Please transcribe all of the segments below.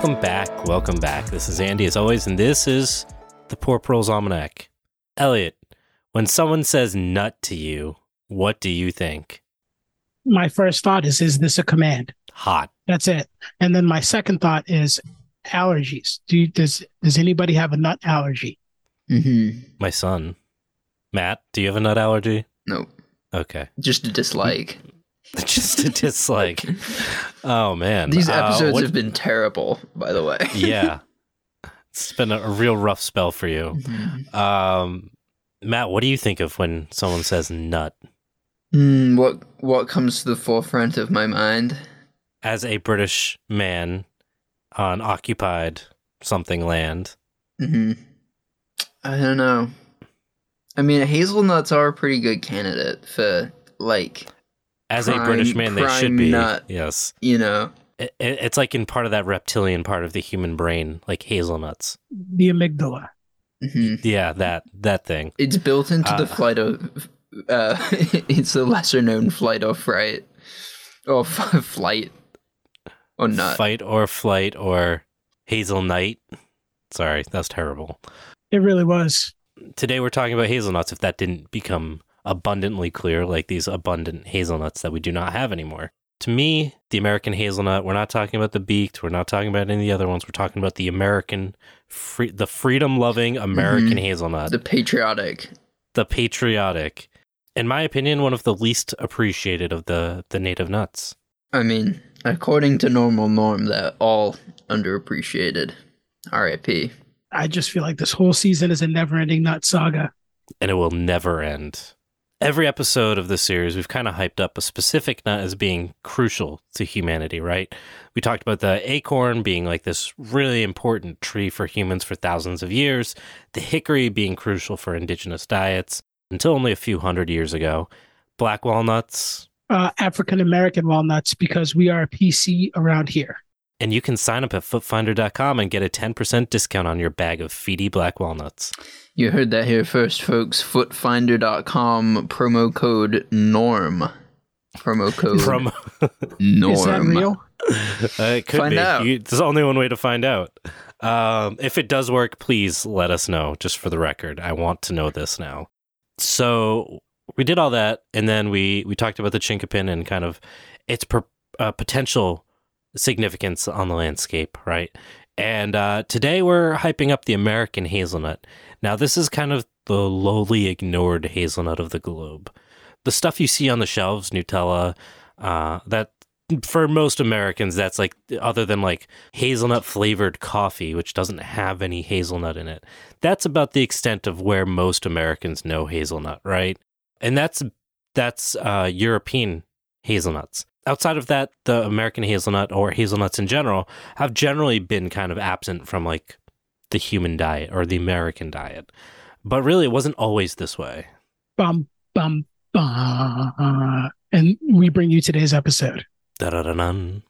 Welcome back. Welcome back. This is Andy as always, and this is the Poor Proles Almanac. Elliot, when someone says nut to you, what do you think? My first thought is, is this a command? Hot. That's it. And then my second thought is allergies. Do you, does does anybody have a nut allergy? Mm-hmm. My son. Matt, do you have a nut allergy? Nope. Okay. Just a dislike. Just a dislike. oh man. These Uh, episodes what- have been terrible, by the way. yeah. It's been a, real rough spell for you. Mhm. Um Matt, what do you think of when someone says nut? Hmm, what what comes to the forefront of my mind? As a British man on occupied something land. hmm I don't know. I mean, hazelnuts are a pretty good candidate for like As a British man, they should be. nut. Yes. you know. It, it- it's like in part of that reptilian part of the human brain, like hazelnuts. The amygdala. hmm Yeah, that that thing. It's built into the Uh, flight of. Uh, it's the lesser known flight or fright, or f- flight, or nut. Fight or flight or hazel night. Sorry, that's terrible. It really was. Today we're talking about hazelnuts. If that didn't become abundantly clear, like these abundant hazelnuts that we do not have anymore. To me, the American hazelnut. We're not talking about the beaked. We're not talking about any of the other ones. We're talking about the American, free, the freedom-loving mm-hmm. American hazelnut. The patriotic. the patriotic, in my opinion, one of the least appreciated of the the native nuts. I mean, according to normal norm, they're all underappreciated. R.I.P. I just feel like this whole season is a never-ending nut saga. And it will never end. Every episode of this series, we've kind of hyped up a specific nut as being crucial to humanity, right? We talked about the acorn being like this really important tree for humans for thousands of years, the hickory being crucial for indigenous diets until only a few hundred years ago. Black walnuts, Uh, African American walnuts because we are a PC around here. And you can sign up at footfinder.com and get a 10% discount on your bag of feedy black walnuts. You heard that here first, folks. Footfinder.com promo code NORM. Promo code From NORM. Is that real? Uh, it could Find be. out. You, there's only one way to find out. Um, if it does work, please let us know, just for the record. I want to know this now. So we did all that, and then we we talked about the chinkapin and kind of its per, uh, potential significance on the landscape, right? And uh, today we're hyping up the American hazelnut. Now, this is kind of the lowly ignored hazelnut of the globe. The stuff you see on the shelves, Nutella, uh, that for most Americans, that's like, other than like hazelnut flavored coffee, which doesn't have any hazelnut in it, that's about the extent of where most Americans know hazelnut, right? And that's, that's uh, European hazelnuts. Outside of that, the American hazelnut or hazelnuts in general have generally been kind of absent from like the human diet or the American diet. But really, it wasn't always this way. Bum bum bum. And we bring you today's episode. Da-da-da-dun.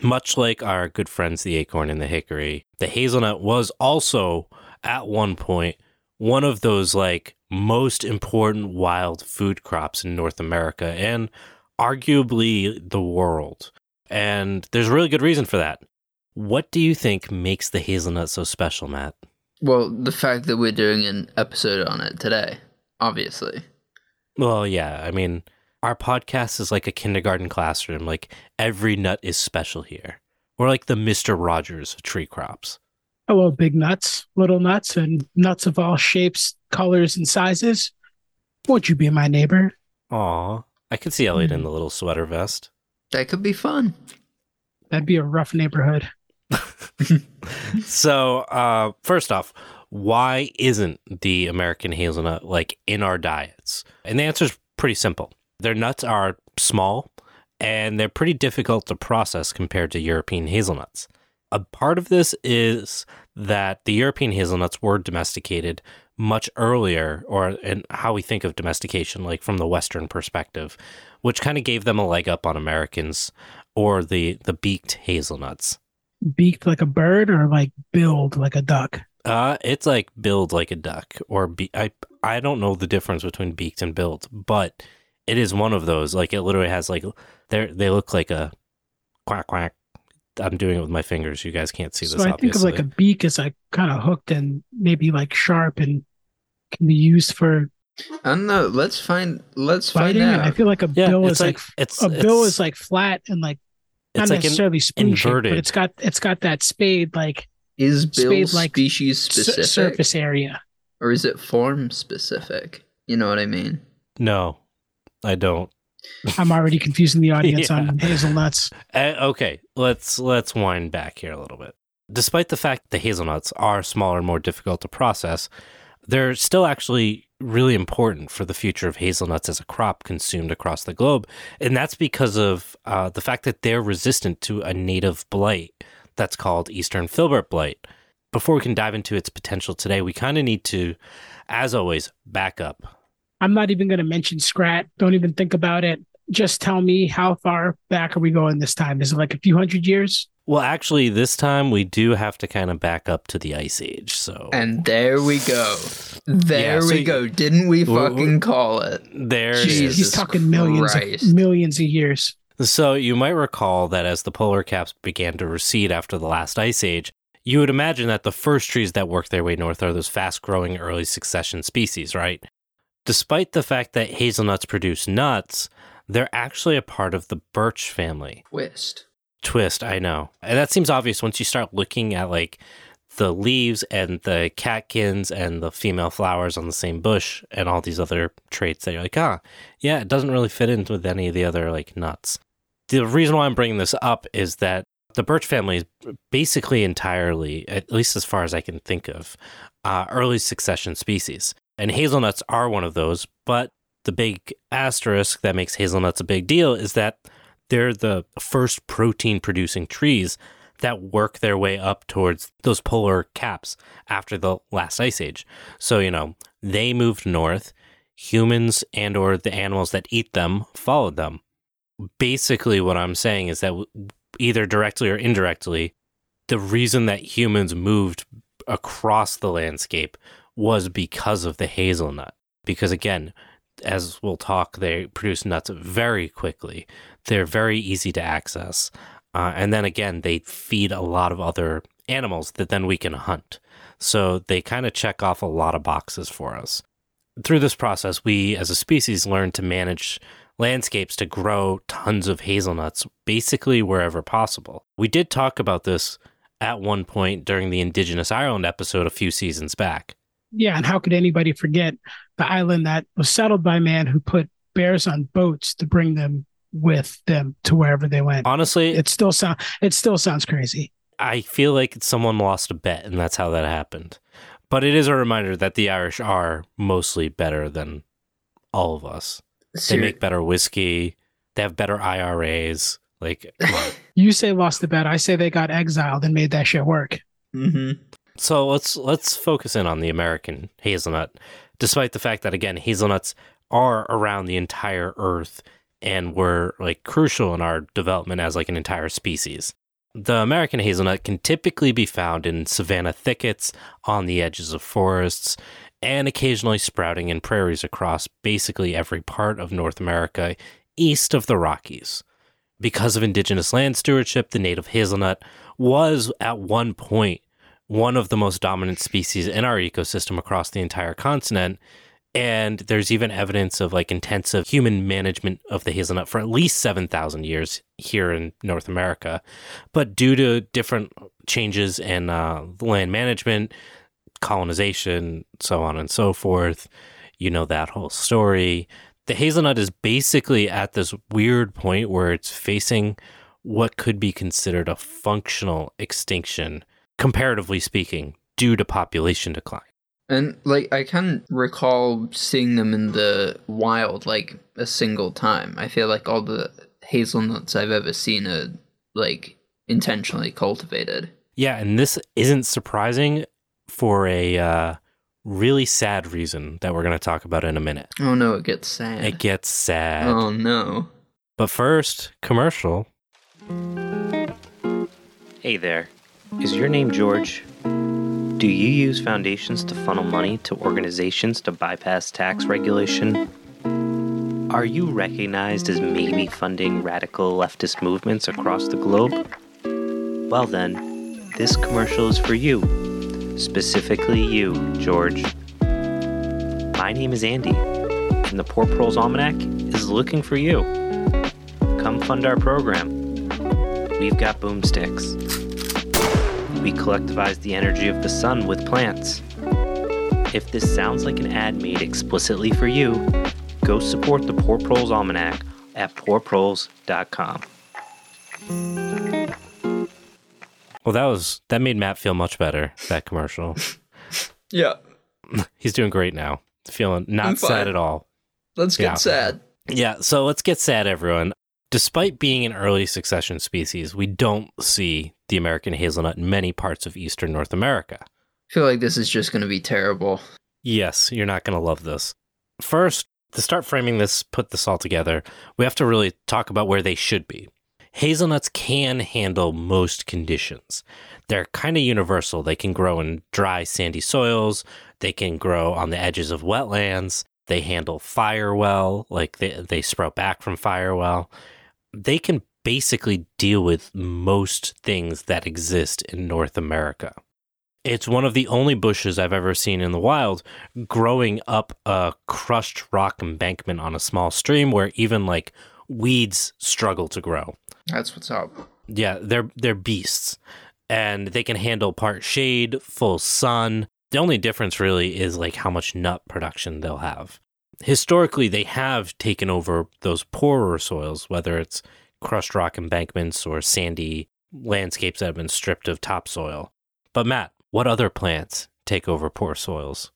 Much like our good friends, the acorn and the hickory, the hazelnut was also at one point one of those like most important wild food crops in North America and arguably the world. And there's a really good reason for that. What do you think makes the hazelnut so special, Matt? Well, the fact that we're doing an episode on it today, obviously. Well, yeah. I mean, our podcast is like a kindergarten classroom. Like every nut is special here. We're like the Mister Rogers of tree crops. Oh, Hello, big nuts, little nuts, and nuts of all shapes, colors, and sizes. Won't you be my neighbor? Aw, I could see Elliot Hmm. in the little sweater vest. That could be fun. That'd be a rough neighborhood. so, uh, first off, why isn't the American hazelnut like in our diets? And the answer is pretty simple. Their nuts are small and they're pretty difficult to process compared to European hazelnuts. A part of this is that the European hazelnuts were domesticated much earlier, or in how we think of domestication, like from the Western perspective, which kind of gave them a leg up on Americans or the, the beaked hazelnuts. Beaked like a bird or like billed like a duck? Uh, it's like billed like a duck, or be- I I don't know the difference between beaked and billed, but it is one of those. Like it literally has like they they look like a quack quack I'm doing it with my fingers. You guys can't see this. So I think of like a beak as like kind of hooked and maybe like sharp and can be used for I don't know. Let's find. Let's biting. find And I feel like a yeah, bill is like, like, it's a bill it's- is like flat and like not it's like an necessarily spoon shaped, inverted. but it's got it's got that spade like Is Bill spade-like species su- specific, surface area. or is it form specific? You know what I mean? no, I don't. I'm already confusing the audience Yeah. on hazelnuts. Uh, okay, let's let's wind back here a little bit. Despite the fact the hazelnuts are smaller and more difficult to process, they're still actually really important for the future of hazelnuts as a crop consumed across the globe, and that's because of uh, the fact that they're resistant to a native blight that's called eastern filbert blight. Before we can dive into its potential today, we kind of need to, as always, back up. I'm not even going to mention Scrat. Don't even think about it. Just tell me how far back are we going this time? Is it like a few hundred years? Well, actually, this time we do have to kind of back up to the ice age. So And there we go. There Yeah, so we you- go. Didn't we We're- fucking call it? there Jesus. He's talking millions, of, millions of years. So you might recall that as the polar caps began to recede after the last ice age, you would imagine that the first trees that work their way north are those fast growing early succession species, right? Despite the fact that hazelnuts produce nuts, they're actually a part of the birch family. Twist. Twist, I know. And that seems obvious once you start looking at like the leaves and the catkins and the female flowers on the same bush and all these other traits that you're like, ah, yeah, it doesn't really fit in with any of the other like nuts. The reason why I'm bringing this up is that the birch family is basically entirely, at least as far as I can think of, uh, early succession species. And hazelnuts are one of those, but the big asterisk that makes hazelnuts a big deal is that they're the first protein producing trees that work their way up towards those polar caps after the last ice age. So, you know, they moved north, humans and or the animals that eat them followed them. Basically what I'm saying is that either directly or indirectly, the reason that humans moved across the landscape was because of the hazelnut. Because again, as we'll talk, they produce nuts very quickly. They're very easy to access. Uh, and then again, they feed a lot of other animals that then we can hunt. So they kind of check off a lot of boxes for us. Through this process, we as a species learn to manage landscapes to grow tons of hazelnuts basically wherever possible. We did talk about this at one point during the Indigenous Ireland episode a few seasons back. Yeah, and how could anybody forget the island that was settled by man who put bears on boats to bring them with them to wherever they went? Honestly, It still sound it still sounds crazy. I feel like someone lost a bet and that's how that happened. But it is a reminder that the Irish are mostly better than all of us. They make better whiskey, they have better IRAs. Like. You say lost the bet. I say they got exiled and made that shit work. Mhm. so let's let's focus in on the American hazelnut, despite the fact that again hazelnuts are around the entire Earth and were like crucial in our development as like an entire species. The American hazelnut can typically be found in savanna thickets, on the edges of forests, and occasionally sprouting in prairies across basically every part of North America east of the Rockies. Because of indigenous land stewardship, the native hazelnut was at one point one of the most dominant species in our ecosystem across the entire continent. And there's even evidence of like intensive human management of the hazelnut for at least 7,000 years here in North America. But due to different changes in uh, land management, colonization, so on and so forth, you know that whole story. The hazelnut is basically at this weird point where it's facing what could be considered a functional extinction, comparatively speaking, due to population decline. And like I can recall seeing them in the wild like a single time. I feel like all the hazelnuts I've ever seen are like intentionally cultivated. Yeah, and this isn't surprising for a uh, really sad reason that we're going to talk about in a minute. Oh no, it gets sad. It gets sad. oh no. But first, commercial. Hey there. Is your name George? Do you use foundations to funnel money to organizations to bypass tax regulation? Are you recognized as maybe funding radical leftist movements across the globe? Well, then, this commercial is for you. Specifically, you, George. My name is Andy, and the Poor Proles Almanac is looking for you. Come fund our program. We've got boomsticks. We collectivize the energy of the sun with plants. If this sounds like an ad made explicitly for you, go support the Poor Proles Almanac at poorproles.com. Well, that was that made Matt feel much better. That commercial. Yeah. He's doing great now. Feeling not sad at all. Let's get Yeah. sad. Yeah, so let's get sad, everyone. Despite being an early succession species, we don't see the American hazelnut in many parts of eastern North America. I feel like this is just going to be terrible. Yes, you're not going to love this. First, to start framing this, put this all together, we have to really talk about where they should be. Hazelnuts can handle most conditions. They're kind of universal. They can grow in dry, sandy soils, they can grow on the edges of wetlands, they handle fire well, like they, they sprout back from fire well. They can basically deal with most things that exist in North America. It's one of the only bushes I've ever seen in the wild growing up a crushed rock embankment on a small stream where even like weeds struggle to grow. That's what's up. Yeah, they're they're beasts. And they can handle part shade, full sun. The only difference really is like how much nut production they'll have. Historically, they have taken over those poorer soils, whether it's crushed rock embankments or sandy landscapes that have been stripped of topsoil. But Matt, what other plants take over poor soils?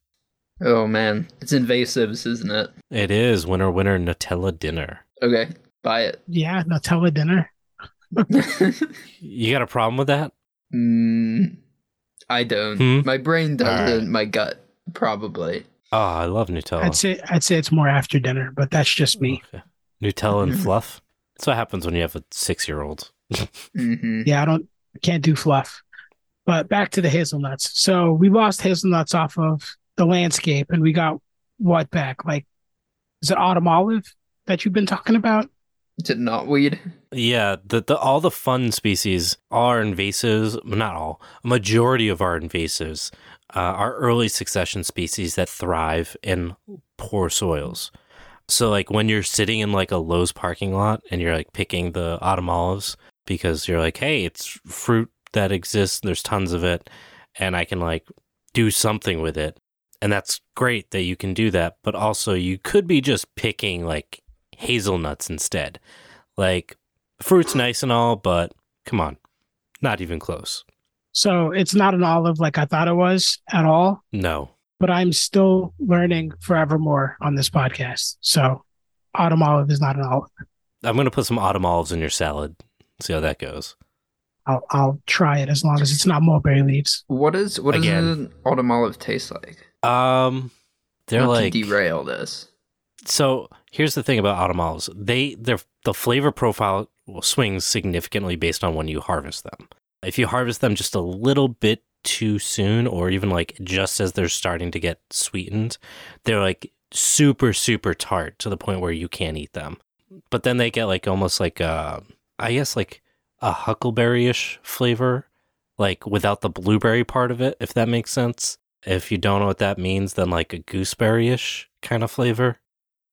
Oh man, it's invasives, isn't it? It is winter winter Nutella dinner. Okay, buy it. Yeah, Nutella dinner. You got a problem with that? mm, I don't. Hmm? My brain doesn't. Alright. My gut probably. Oh, I love Nutella. I'd say I'd say it's more after dinner, but that's just me. Okay. Nutella and fluff. That's what happens when you have a six year old. hmm Yeah, I don't can't do fluff. But back to the hazelnuts. So we lost hazelnuts off of the landscape and we got what back? Like is it autumn olive that you've been talking about? Is it not weed? Yeah, the, the all the fun species are invasives. Not all. A majority of our invasives uh, are early succession species that thrive in poor soils. So, like when you're sitting in like a Lowe's parking lot and you're like picking the autumn olives because you're like, hey, it's fruit that exists. There's tons of it, and I can like do something with it, and that's great that you can do that. But also, you could be just picking like hazelnuts instead. Like fruit's nice and all, but come on, not even close. So it's not an olive like I thought it was at all, No. But I'm still learning forevermore on this podcast. So autumn olive is not an olive. I'm gonna put some autumn olives in your salad. See how that goes. I'll I'll try it as long as it's not mulberry leaves. What is what does an autumn olive taste like? Um, they're Not like to derail this. so. Here's the thing about autumn olives: they their the flavor profile swings significantly based on when you harvest them. If you harvest them just a little bit too soon, or even like just as they're starting to get sweetened, they're like super super tart to the point where you can't eat them. But then they get like almost like uh, I guess like a huckleberry-ish flavor, like without the blueberry part of it, if that makes sense. If you don't know what that means, then like a gooseberry-ish kind of flavor.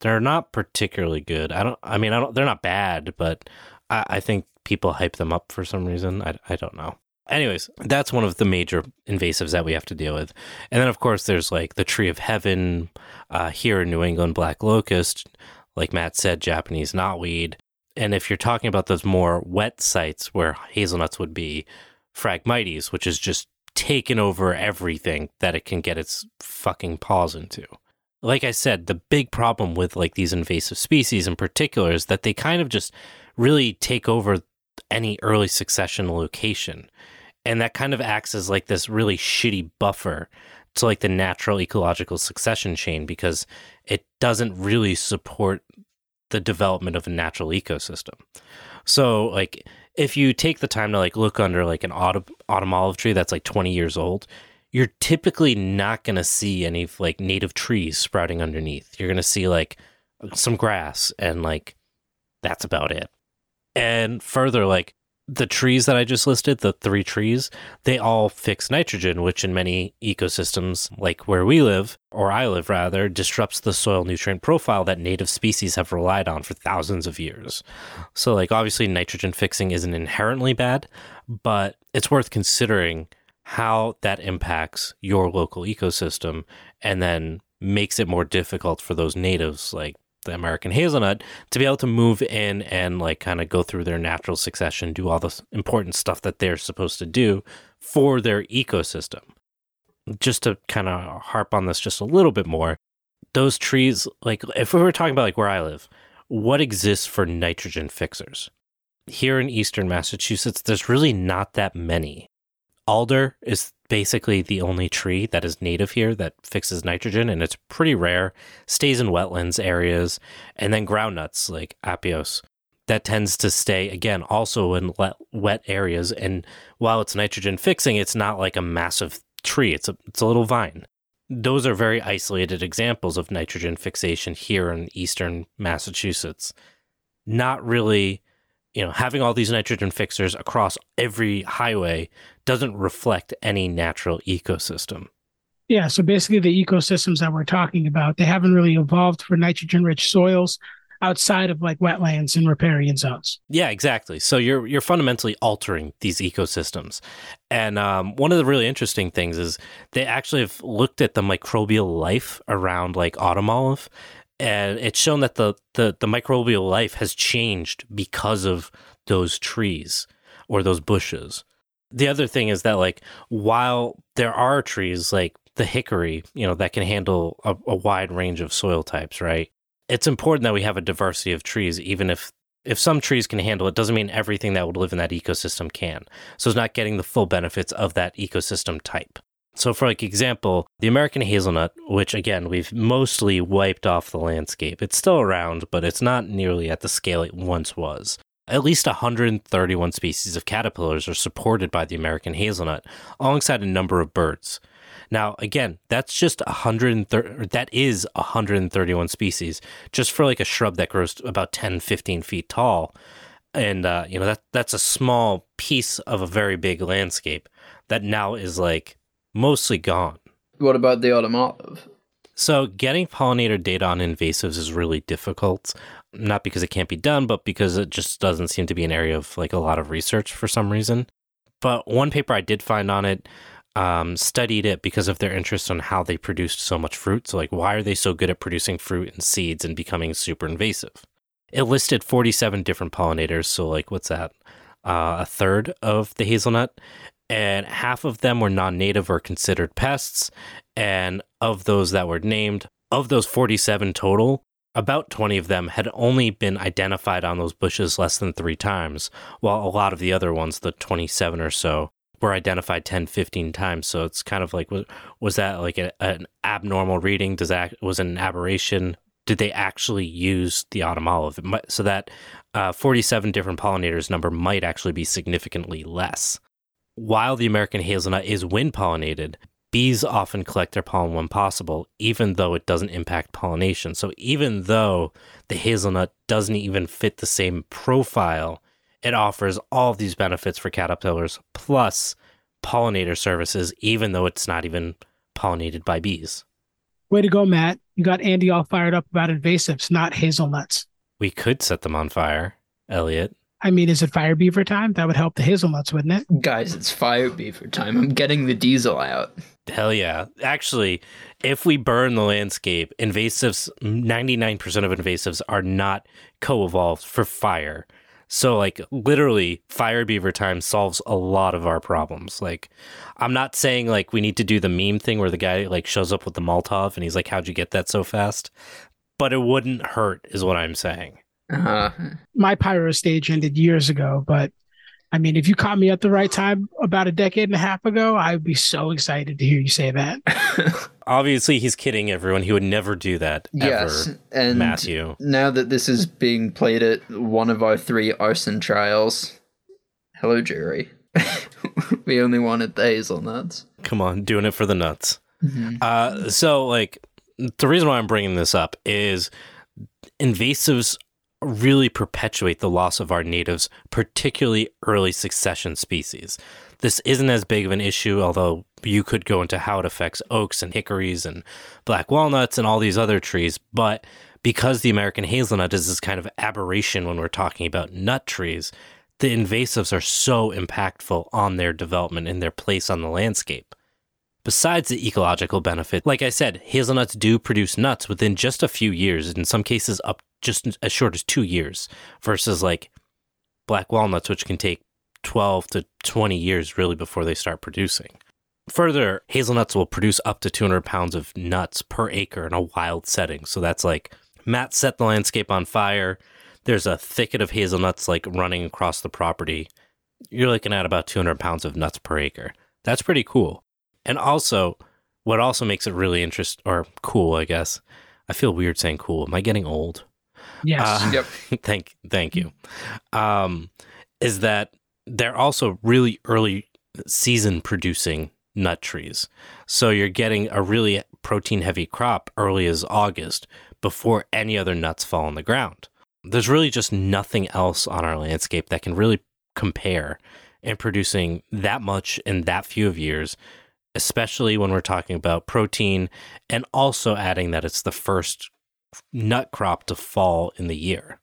They're not particularly good. I don't. I mean, I don't. They're not bad, but I, I think people hype them up for some reason. I, I don't know. Anyways, that's one of the major invasives that we have to deal with. And then, of course, there's like the tree of heaven uh, here in New England, black locust, like Matt said, Japanese knotweed. And if you're talking about those more wet sites where hazelnuts would be, Phragmites, which is just taken over everything that it can get its fucking paws into. Like I said, the big problem with like these invasive species in particular is that they kind of just really take over any early succession location. And that kind of acts as like this really shitty buffer to like the natural ecological succession chain because it doesn't really support the development of a natural ecosystem. So like if you take the time to like look under like an autumn, autumn olive tree that's like 20 years old, you're typically not going to see any like native trees sprouting underneath. You're going to see like some grass and like that's about it. And further like the trees that I just listed, the three trees, they all fix nitrogen, which in many ecosystems, like where we live, or I live rather, disrupts the soil nutrient profile that native species have relied on for thousands of years. So, like, obviously, nitrogen fixing isn't inherently bad, but it's worth considering how that impacts your local ecosystem and then makes it more difficult for those natives like the American hazelnut to be able to move in and like kind of go through their natural succession, do all the important stuff that they're supposed to do for their ecosystem. Just to kind of harp on this just a little bit more, those trees, like if we were talking about like where I live, what exists for nitrogen fixers? Here in eastern Massachusetts, there's really not that many. Alder is basically the only tree that is native here that fixes nitrogen, and it's pretty rare. Stays in wetlands areas, and then groundnuts like Apios that tends to stay again also in wet areas. And while it's nitrogen fixing, it's not like a massive tree. It's a it's a little vine. Those are very isolated examples of nitrogen fixation here in eastern Massachusetts. Not really you know, having all these nitrogen fixers across every highway doesn't reflect any natural ecosystem. Yeah, so basically the ecosystems that we're talking about, they haven't really evolved for nitrogen rich soils outside of like wetlands and riparian zones. Yeah, exactly. So you're you're fundamentally altering these ecosystems. And um, one of the really interesting things is they actually have looked at the microbial life around like autumn olive and it's shown that the, the the microbial life has changed because of those trees or those bushes. The other thing is that like while there are trees like the hickory, you know, that can handle a, a wide range of soil types, right? It's important that we have a diversity of trees, even if if some trees can handle it, doesn't mean everything that would live in that ecosystem can. So it's not getting the full benefits of that ecosystem type. So, for like example, the American hazelnut, which again we've mostly wiped off the landscape, it's still around, but it's not nearly at the scale it once was. At least 131 species of caterpillars are supported by the American hazelnut, alongside a number of birds. Now, again, that's just 130, that is 131 species, just for like a shrub that grows about 10, 15 feet tall. And, uh, you know, that that's a small piece of a very big landscape that now is like mostly gone. What about the autumn olive? So, getting pollinator data on invasives is really difficult. Not because it can't be done, but because it just doesn't seem to be an area of like a lot of research for some reason. But one paper I did find on it um, studied it because of their interest on how they produced so much fruit. So, like, why are they so good at producing fruit and seeds and becoming super invasive? It listed 47 different pollinators. So, like, what's that? Uh, a third of the hazelnut and half of them were non native or considered pests. And of those that were named, of those 47 total, about 20 of them had only been identified on those bushes less than three times, while a lot of the other ones, the 27 or so, were identified 10, 15 times. So it's kind of like, was, was that like a, an abnormal reading? Does that, was an aberration? Did they actually use the autumn olive? So that uh, 47 different pollinators number might actually be significantly less. While the American hazelnut is wind pollinated, bees often collect their pollen when possible, even though it doesn't impact pollination. So, even though the hazelnut doesn't even fit the same profile, it offers all of these benefits for caterpillars plus pollinator services, even though it's not even pollinated by bees. Way to go, Matt. You got Andy all fired up about invasives, not hazelnuts. We could set them on fire, Elliot. I mean, is it fire beaver time? That would help the hazelnuts, wouldn't it? Guys, it's fire beaver time. I'm getting the diesel out. Hell yeah. Actually, if we burn the landscape, invasives, 99% of invasives are not co evolved for fire. So, like, literally, fire beaver time solves a lot of our problems. Like, I'm not saying like we need to do the meme thing where the guy like shows up with the Molotov and he's like, How'd you get that so fast? But it wouldn't hurt, is what I'm saying. Uh-huh. My pyro stage ended years ago, but I mean, if you caught me at the right time about a decade and a half ago, I would be so excited to hear you say that. Obviously, he's kidding everyone. He would never do that. Yes, ever, and Matthew. Now that this is being played at one of our three arson trials, hello, Jerry. we only wanted the hazelnuts. Come on, doing it for the nuts. Mm-hmm. Uh, so, like, the reason why I'm bringing this up is invasives really perpetuate the loss of our natives, particularly early succession species. This isn't as big of an issue, although you could go into how it affects oaks and hickories and black walnuts and all these other trees. But because the American hazelnut is this kind of aberration when we're talking about nut trees, the invasives are so impactful on their development and their place on the landscape. Besides the ecological benefit, like I said, hazelnuts do produce nuts within just a few years, in some cases up just as short as two years, versus like black walnuts, which can take 12 to 20 years really before they start producing. Further, hazelnuts will produce up to 200 pounds of nuts per acre in a wild setting. So that's like Matt set the landscape on fire. There's a thicket of hazelnuts like running across the property. You're looking at about 200 pounds of nuts per acre. That's pretty cool. And also, what also makes it really interesting or cool, I guess. I feel weird saying cool. Am I getting old? Yes. Uh, Yep. thank thank you. Um, is that they're also really early season producing nut trees. So you're getting a really protein heavy crop early as August before any other nuts fall on the ground. There's really just nothing else on our landscape that can really compare in producing that much in that few of years, especially when we're talking about protein and also adding that it's the first nut crop to fall in the year.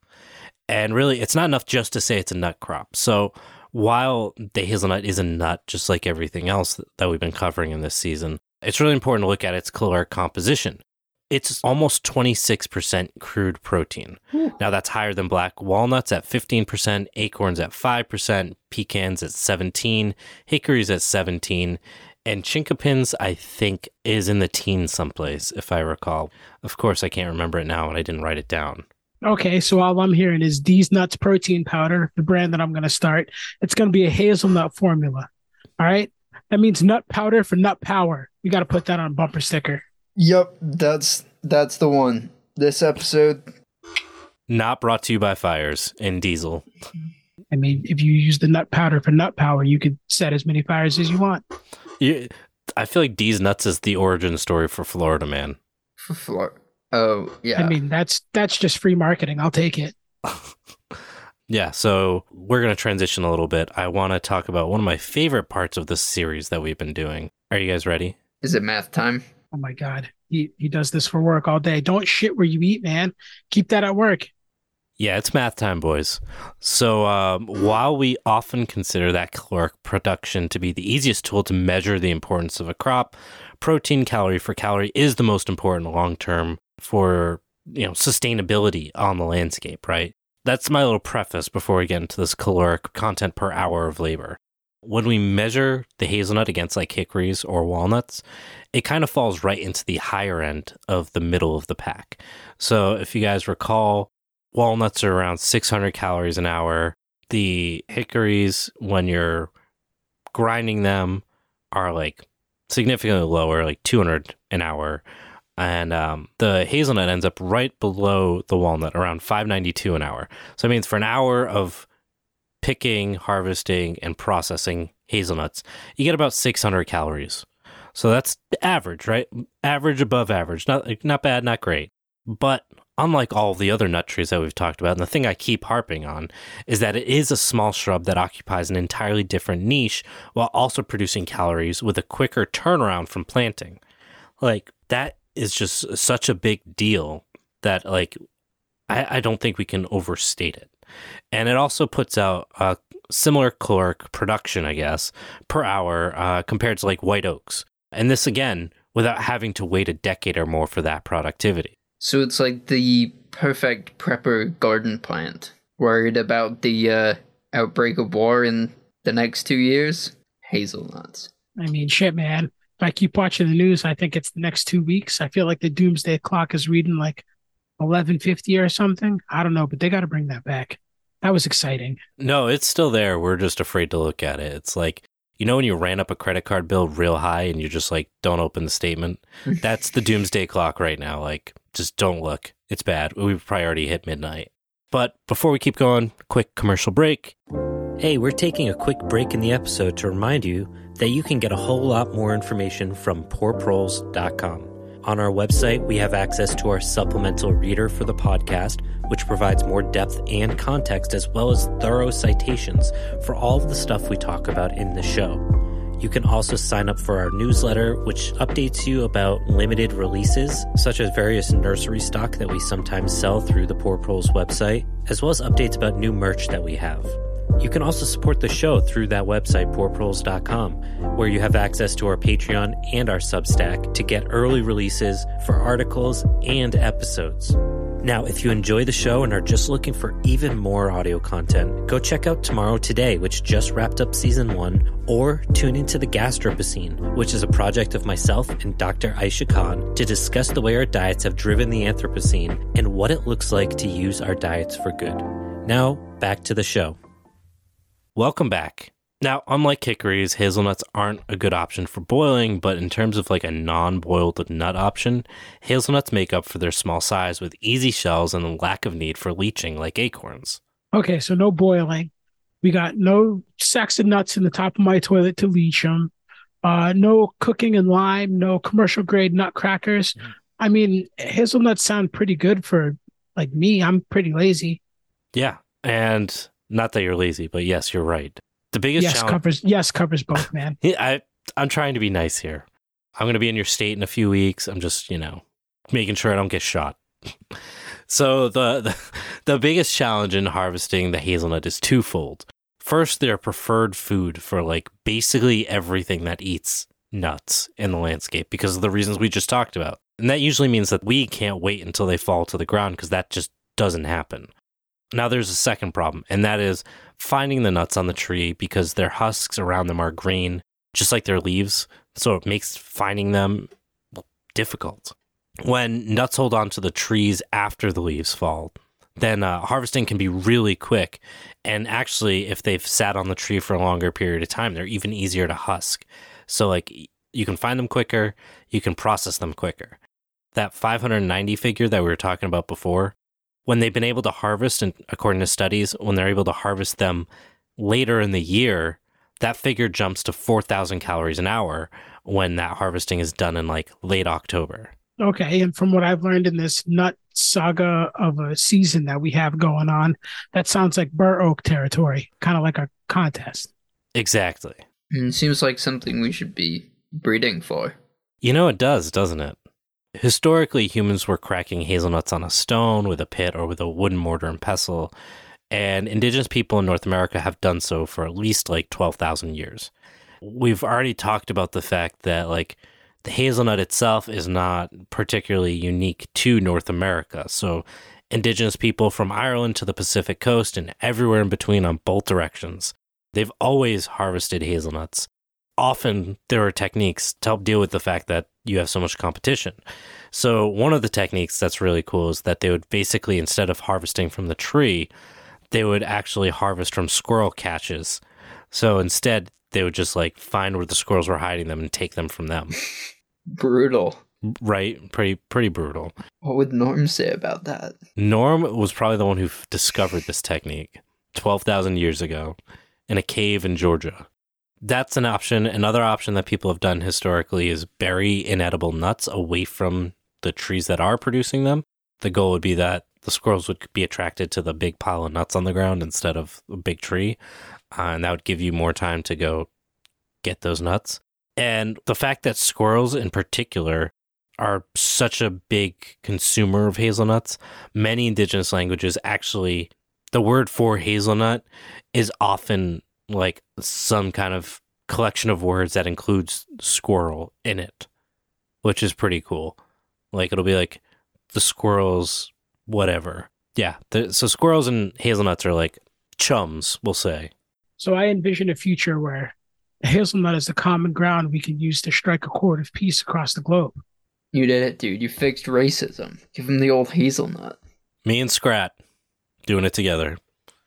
And really, it's not enough just to say it's a nut crop. So while the hazelnut is a nut, just like everything else that we've been covering in this season, it's really important to look at its caloric composition. It's almost 26% crude protein. Hmm. Now, that's higher than black walnuts at 15%, acorns at 5%, pecans at 17, hickories at 17, and chinkapins, I think, is in the teens someplace, if I recall. Of course, I can't remember it now, and I didn't write it down. Okay, so all I'm hearing is D's Nuts Protein Powder, the brand that I'm going to start. It's going to be a hazelnut formula. All right. That means nut powder for nut power. We got to put that on a bumper sticker. Yep, that's that's the one. This episode, Not brought to you by Fires and Diesel. I mean, if you use the nut powder for nut power, you could set as many fires as you want. You, I feel like D's Nuts is the origin story for Florida Man. for Flor- Oh yeah. I mean, that's that's just free marketing. I'll take it. Yeah, so we're going to transition a little bit. I want to talk about one of my favorite parts of this series that we've been doing. Are you guys ready? is it math time? Oh my god, he he does this for work all day. Don't shit where you eat, man. Keep that at work. Yeah, it's math time, boys. So, um, while we often consider that caloric production to be the easiest tool to measure the importance of a crop, protein calorie for calorie is the most important long term for you know sustainability on the landscape, right? That's my little preface before we get into this caloric content per hour of labor. When we measure the hazelnut against like hickories or walnuts, it kind of falls right into the higher end of the middle of the pack. So, if you guys recall, walnuts are around 600 calories an hour. The hickories, when you're grinding them, are like significantly lower, like 200 an hour. And um, the hazelnut ends up right below the walnut, around 592 an hour. So it means for an hour of picking, harvesting, and processing hazelnuts, you get about 600 calories. So that's average, right? Average above average. Not not bad, not great. But unlike all the other nut trees that we've talked about, and the thing I keep harping on is that it is a small shrub that occupies an entirely different niche while also producing calories with a quicker turnaround from planting. Like that is just such a big deal that like I, I don't think we can overstate it. And it also puts out a similar caloric production, I guess, per hour uh, compared to like white oaks. And this again, without having to wait a decade or more for that productivity. So it's like the perfect prepper garden plant. Worried about the uh, outbreak of war in the next two years? Hazelnuts. I mean, shit, man. If I keep watching the news, I think it's the next two weeks. I feel like the doomsday clock is reading like eleven fifty or something. I don't know, but they got to bring that back. That was exciting. No, it's still there. We're just afraid to look at it. It's like, you know, when you ran up a credit card bill real high and you're just like, don't open the statement? That's the doomsday clock right now. Like, just don't look. It's bad. We've probably already hit midnight. But before we keep going, quick commercial break. Hey, we're taking a quick break in the episode to remind you that you can get a whole lot more information from poorproles.com. On our website, we have access to our supplemental reader for the podcast, which provides more depth and context as well as thorough citations for all of the stuff we talk about in the show. You can also sign up for our newsletter, which updates you about limited releases, such as various nursery stock that we sometimes sell through the Poor Proles website, as well as updates about new merch that we have. You can also support the show through that website, poorproles.com, where you have access to our Patreon and our Substack to get early releases for articles and episodes. Now, if you enjoy the show and are just looking for even more audio content, go check out Tomorrow Today, which just wrapped up season one, or tune into The Gastropocene, which is a project of myself and Dr. Aisha Khan to discuss the way our diets have driven the Anthropocene and what it looks like to use our diets for good. Now, back to the show. Welcome back. Now, unlike hickories, hazelnuts aren't a good option for boiling, but in terms of like a non boiled nut option, hazelnuts make up for their small size with easy shells and a lack of need for leaching like acorns. Okay, so no boiling. We got no sacks of nuts in the top of my toilet to leach them. Uh, no cooking in lime, no commercial grade nut crackers. I mean, hazelnuts sound pretty good for like me. I'm pretty lazy. Yeah. And not that you're lazy, but yes, you're right. The biggest yes, challenge. covers yes, covers both, man. I, I'm trying to be nice here. I'm going to be in your state in a few weeks. I'm just, you know, making sure I don't get shot. so the, the the biggest challenge in harvesting the hazelnut is twofold. First, they're preferred food for like basically everything that eats nuts in the landscape because of the reasons we just talked about. And that usually means that we can't wait until they fall to the ground because that just doesn't happen. Now, there's a second problem, and that is finding the nuts on the tree because their husks around them are green, just like their leaves. So it makes finding them difficult. When nuts hold on to the trees after the leaves fall, then uh, harvesting can be really quick. And actually, if they've sat on the tree for a longer period of time, they're even easier to husk. So, like, you can find them quicker, you can process them quicker. That 590 figure that we were talking about before, when they've been able to harvest, and according to studies, when they're able to harvest them later in the year, that figure jumps to 4,000 calories an hour when that harvesting is done in like late October. Okay, and from what I've learned in this nut saga of a season that we have going on, that sounds like Bur Oak territory, kind of like a contest. Exactly. Mm, seems like something we should be breeding for. You know, it does, doesn't it? Historically, humans were cracking hazelnuts on a stone with a pit or with a wooden mortar and pestle, and indigenous people in North America have done so for at least like 12,000 years. We've already talked about the fact that, like, the hazelnut itself is not particularly unique to North America. So, indigenous people from Ireland to the Pacific coast and everywhere in between on both directions, they've always harvested hazelnuts. Often there are techniques to help deal with the fact that you have so much competition. So, one of the techniques that's really cool is that they would basically, instead of harvesting from the tree, they would actually harvest from squirrel catches. So, instead, they would just like find where the squirrels were hiding them and take them from them. Brutal. Right? Pretty pretty brutal. What would Norm say about that? Norm was probably the one who discovered this technique 12,000 years ago in a cave in Georgia. That's an option. Another option that people have done historically is bury inedible nuts away from the trees that are producing them. The goal would be that the squirrels would be attracted to the big pile of nuts on the ground instead of a big tree. Uh, and that would give you more time to go get those nuts. And the fact that squirrels in particular are such a big consumer of hazelnuts, many indigenous languages actually, the word for hazelnut is often like some kind of collection of words that includes squirrel in it, which is pretty cool. Like it'll be like the squirrels, whatever. Yeah. The, so squirrels and hazelnuts are like chums, we'll say. So I envision a future where a hazelnut is the common ground we can use to strike a chord of peace across the globe. You did it, dude. You fixed racism. Give him the old hazelnut. Me and Scrat doing it together.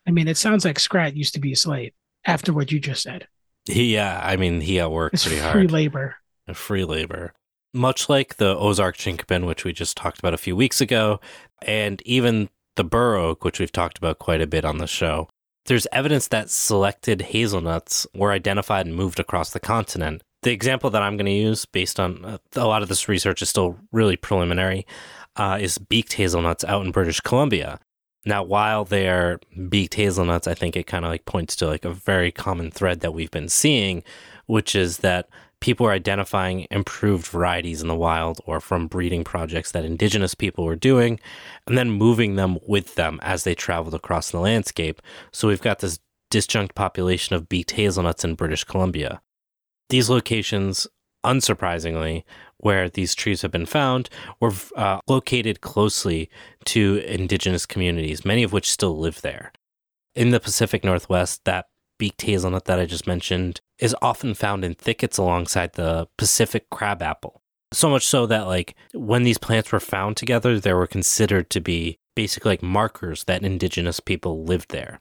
I mean, it sounds like Scrat used to be a slave after what you just said. He, yeah, I mean, he outworked It's pretty free hard. Free labor. free labor. Much like the Ozark chinkapin, which we just talked about a few weeks ago, and even the bur oak, which we've talked about quite a bit on the show, there's evidence that selected hazelnuts were identified and moved across the continent The example that I'm going to use, based on uh, a lot of this research, is still really preliminary, uh, is beaked hazelnuts out in British Columbia. Now, while they're beaked hazelnuts, I think it kind of like points to like a very common thread that we've been seeing, which is that people are identifying improved varieties in the wild or from breeding projects that indigenous people were doing and then moving them with them as they traveled across the landscape. So we've got this disjunct population of beaked hazelnuts in British Columbia. These locations, unsurprisingly, where these trees have been found, were uh, located closely to indigenous communities, many of which still live there. In the Pacific Northwest, that beaked hazelnut that I just mentioned is often found in thickets alongside the Pacific crabapple. So much so that, like, when these plants were found together, they were considered to be basically like markers that indigenous people lived there.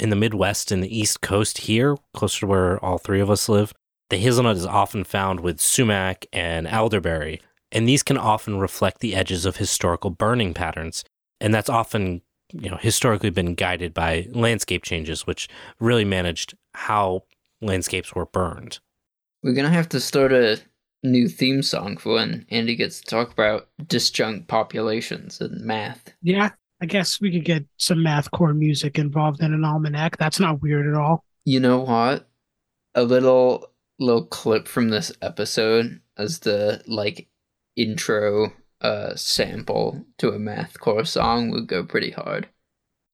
In the Midwest and the East Coast here, closer to where all three of us live, the hazelnut is often found with sumac and elderberry, and these can often reflect the edges of historical burning patterns. And that's often, you know, historically been guided by landscape changes, which really managed how landscapes were burned. We're gonna have to start a new theme song for when Andy gets to talk about disjunct populations and math. Yeah, I guess we could get some math core music involved in an almanac. That's not weird at all. You know what? A little little clip from this episode as the like intro uh sample to a mathcore song would go pretty hard.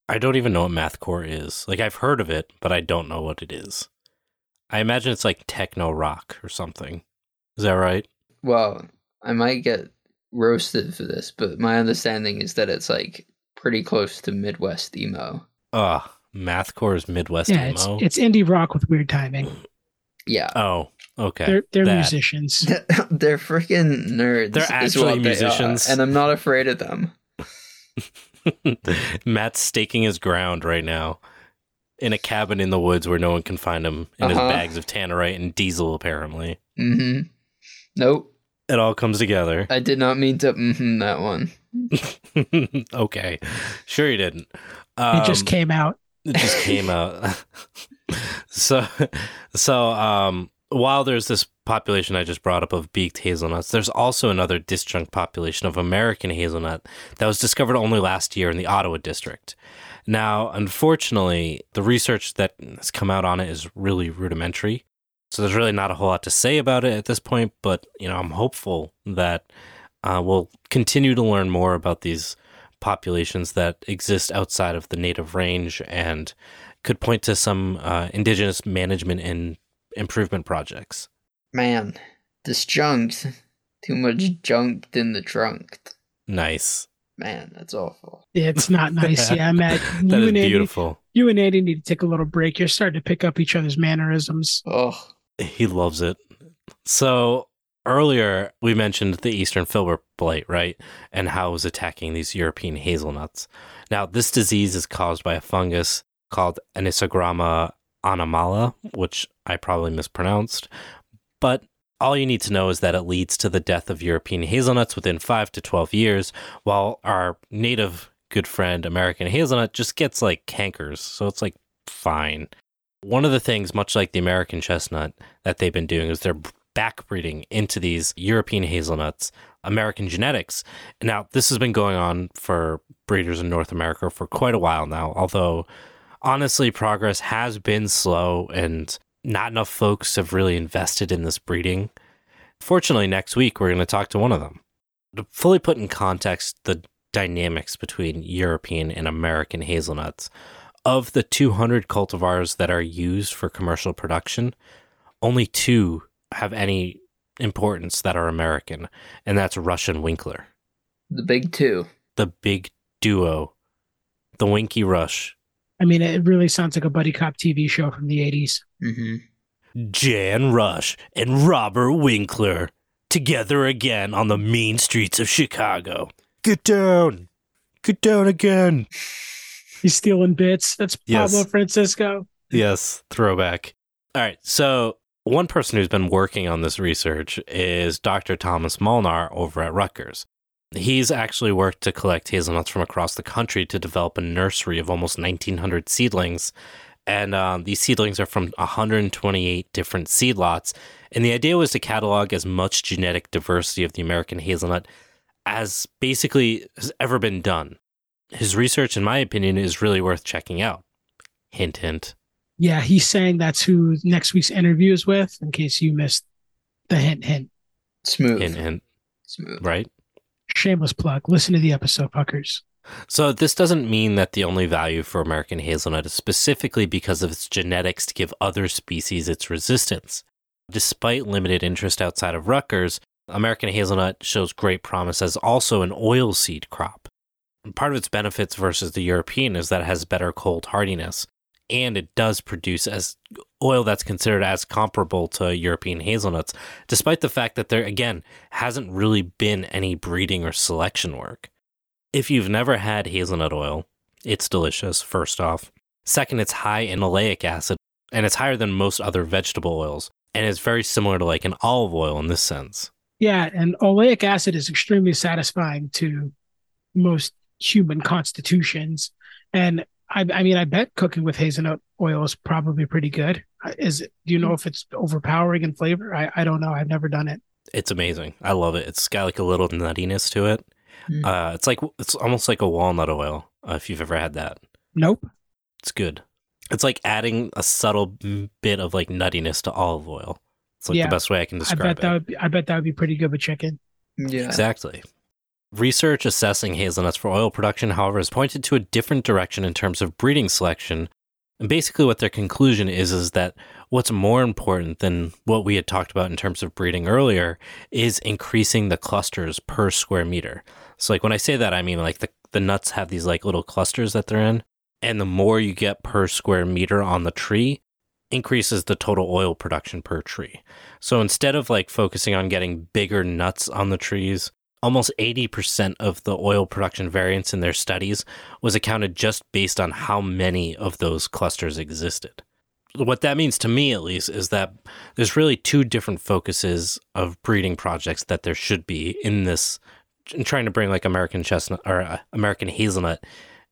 I don't even know what mathcore is. Like I've heard of it, but I don't know what it is. I imagine it's like techno rock or something. Is that right? Well, I might get roasted for this, but my understanding is that it's like pretty close to Midwest emo. Ugh, mathcore is Midwest yeah, it's, emo. it's indie rock with weird timing. Yeah. oh, okay. They're they're That. musicians. They're freaking nerds. They're is actually what they are, musicians. and I'm not afraid of them. Matt's staking his ground right now in a cabin in the woods where no one can find him in his Uh-huh. bags of tannerite and diesel, apparently. Mm-hmm. Nope. It all comes together. I did not mean to mm-hmm that one. okay. Sure you didn't. it just Um, came out. it just came out. So, so um, while there's this population I just brought up of beaked hazelnuts, there's also another disjunct population of American hazelnut that was discovered only last year in the Ottawa district. Now, unfortunately, the research that has come out on it is really rudimentary. So there's really not a whole lot to say about it at this point, but you know, I'm hopeful that uh, we'll continue to learn more about these populations that exist outside of the native range and could point to some uh, indigenous management and improvement projects. Man, disjunct. Too much junked in the trunk. Nice. Man, that's awful. It's not nice. Yeah, Matt. that you is and Andy, beautiful. you and Andy need to take a little break. You're starting to pick up each other's mannerisms. Oh, He loves it. So earlier we mentioned the eastern filbert blight, right? And how it was attacking these European hazelnuts. Now, this disease is caused by a fungus called Anisogramma anomala, which I probably mispronounced. But all you need to know is that it leads to the death of European hazelnuts within 5 to 12 years, while our native good friend American hazelnut just gets like cankers. So it's like fine. One of the things, much like the American chestnut, that they've been doing is they're backbreeding into these European hazelnuts, American genetics. Now, this has been going on for breeders in North America for quite a while now, although honestly, progress has been slow and not enough folks have really invested in this breeding. Fortunately, next week we're going to talk to one of them. To fully put in context the dynamics between European and American hazelnuts, of the 200 cultivars that are used for commercial production, only two have any importance that are American, and that's Rush and Winkler, the big two. the big duo, the Winky Rush. I mean, it really sounds like a buddy cop TV show from the 80s. Mm-hmm. Jan Rush and Robert Winkler together again on the mean streets of Chicago. Get down! Get down again! He's stealing bits. That's Yes. Pablo Francisco. Yes, throwback. All right, so one person who's been working on this research is Dr. Thomas Molnar over at Rutgers. He's actually worked to collect hazelnuts from across the country to develop a nursery of almost 1,900 seedlings And um, these seedlings are from 128 different seed lots. And the idea was to catalog as much genetic diversity of the American hazelnut as basically has ever been done. His research, in my opinion, is really worth checking out. Hint, hint. Yeah, he's saying that's who next week's interview is with, in case you missed the hint, hint. Smooth. Hint, hint. Smooth. Right? Shameless plug. Listen to the episode, fuckers. So, this doesn't mean that the only value for American hazelnut is specifically because of its genetics to give other species its resistance. Despite limited interest outside of Rutgers, American hazelnut shows great promise as also an oilseed crop. And part of its benefits versus the European is that it has better cold hardiness, and it does produce as oil that's considered as comparable to European hazelnuts, despite the fact that there again hasn't really been any breeding or selection work. If you've never had hazelnut oil, it's delicious, first off. Second, it's high in oleic acid, and it's higher than most other vegetable oils, and it's very similar to like an olive oil in this sense. Yeah, and oleic acid is extremely satisfying to most human constitutions. And I, I mean, I bet cooking with hazelnut oil is probably pretty good. Uh, Is it? Do you know if it's overpowering in flavor? I, I don't know. I've never done it. It's amazing. I love it. It's got like a little nuttiness to it. Mm. Uh, it's like it's almost like a walnut oil. Uh, if you've ever had that, Nope. it's good. It's like adding a subtle bit of like nuttiness to olive oil. It's like Yeah. the best way I can describe I describe bet it. that would be, I bet that would be pretty good with chicken. Yeah. Exactly. Research assessing hazelnuts for oil production, however, has pointed to a different direction in terms of breeding selection. And basically, what their conclusion is is that what's more important than what we had talked about in terms of breeding earlier is increasing the clusters per square meter. So, like when I say that, I mean like the, the nuts have these like little clusters that they're in. And the more you get per square meter on the tree, increases the total oil production per tree. So instead of like focusing on getting bigger nuts on the trees, almost 80% of the oil production variance in their studies was accounted just based on how many of those clusters existed. What that means to me, at least, is that there's really two different focuses of breeding projects that there should be in this, in trying to bring like American chestnut or uh, American hazelnut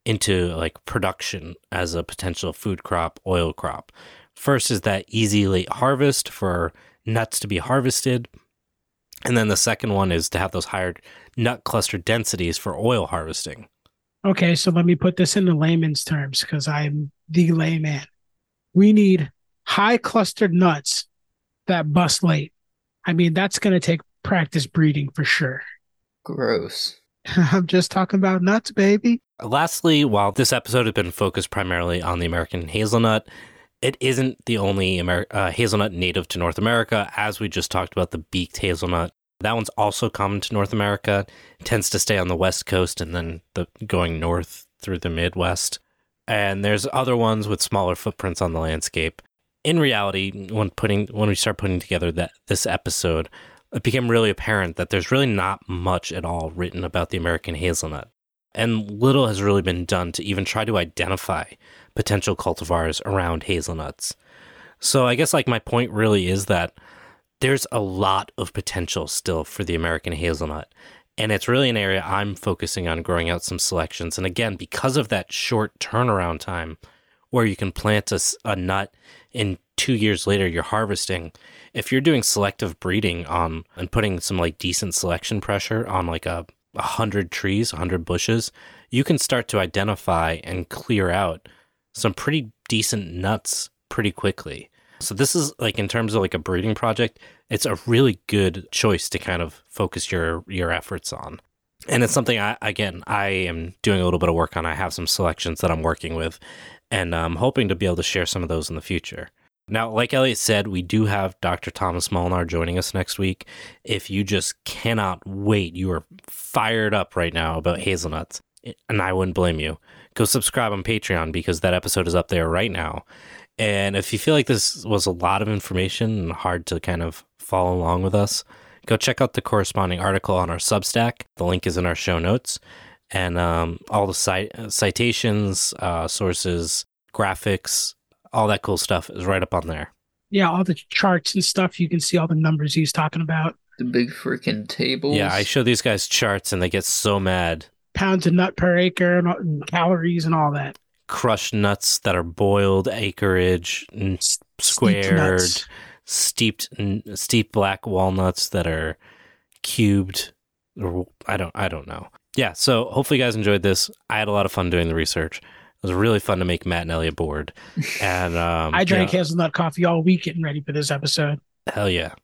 into like production as a potential food crop, oil crop. First is that easy late harvest for nuts to be harvested. And then the second one is to have those higher nut cluster densities for oil harvesting. Okay, so let me put this into layman's terms because I'm the layman. We need high clustered nuts that bust late. I mean, that's going to take practice breeding for sure. Gross. I'm just talking about nuts, baby. Lastly, while this episode has been focused primarily on the American hazelnut, it isn't the only Amer- uh, hazelnut native to North America. As we just talked about, the beaked hazelnut. That one's also common to North America. It tends to stay on the West Coast and then the, going north through the Midwest. And there's other ones with smaller footprints on the landscape. In reality, when putting when we start putting together that this episode, it became really apparent that there's really not much at all written about the American hazelnut. And little has really been done to even try to identify potential cultivars around hazelnuts. So I guess like my point really is that there's a lot of potential still for the American hazelnut. And it's really an area I'm focusing on growing out some selections. And again, because of that short turnaround time where you can plant a, a nut and two years later you're harvesting, if you're doing selective breeding on and putting some like decent selection pressure on like a, a hundred trees, a hundred bushes, you can start to identify and clear out some pretty decent nuts pretty quickly. So this is like in terms of like a breeding project, it's a really good choice to kind of focus your your efforts on. And it's something I again I am doing a little bit of work on. I have some selections that I'm working with, and I'm hoping to be able to share some of those in the future. Now, like Elliot said, we do have Dr. Thomas Molnar joining us next week. If you just cannot wait, you are fired up right now about hazelnuts, and I wouldn't blame you. Go subscribe on Patreon because that episode is up there right now. And if you feel like this was a lot of information and hard to kind of follow along with us, go check out the corresponding article on our Substack. The link is in our show notes. And um, all the cite- citations, uh, sources, graphics, all that cool stuff is right up on there. Yeah, all the charts and stuff. You can see all the numbers he's talking about. The big freaking tables. Yeah, I show these guys charts and they get so mad. Pounds of nut per acre and, and calories and all that. crushed nuts that are boiled, acreage, and squared, steeped, steeped black walnuts that are cubed. Or I don't, I don't know. Yeah. So hopefully you guys enjoyed this. I had a lot of fun doing the research. It was really fun to make Matt and Elliot bored. And um, I drank you hazelnut coffee all week getting ready for this episode. hell yeah,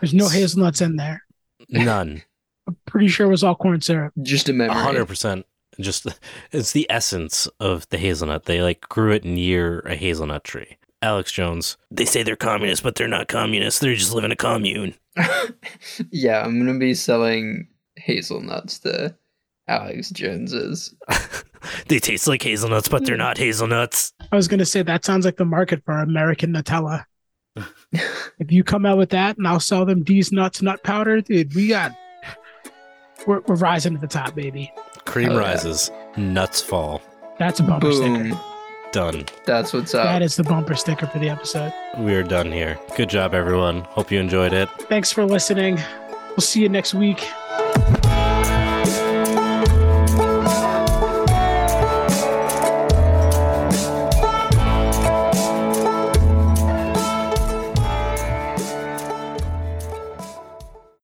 There's no hazelnuts in there. none. I'm pretty sure it was all corn syrup. Just a A memory. hundred percent. Just it's the essence of the hazelnut. They like grew it near a hazelnut tree. Alex Jones. They say they're communists, but they're not communists. They're just live in a commune. yeah, I'm gonna be selling hazelnuts to Alex Joneses. they taste like hazelnuts, but they're hmm. not hazelnuts. I was gonna say that sounds like the market for American Nutella. if you come out with that and I'll sell them these nuts nut powder, dude, we got we're, we're rising to the top, baby. Cream Oh, yeah. rises, nuts fall. That's a bumper Boom. sticker. Done. That's what's up. That is the bumper sticker for the episode. We are done here. Good job, everyone. Hope you enjoyed it. Thanks for listening. We'll see you next week.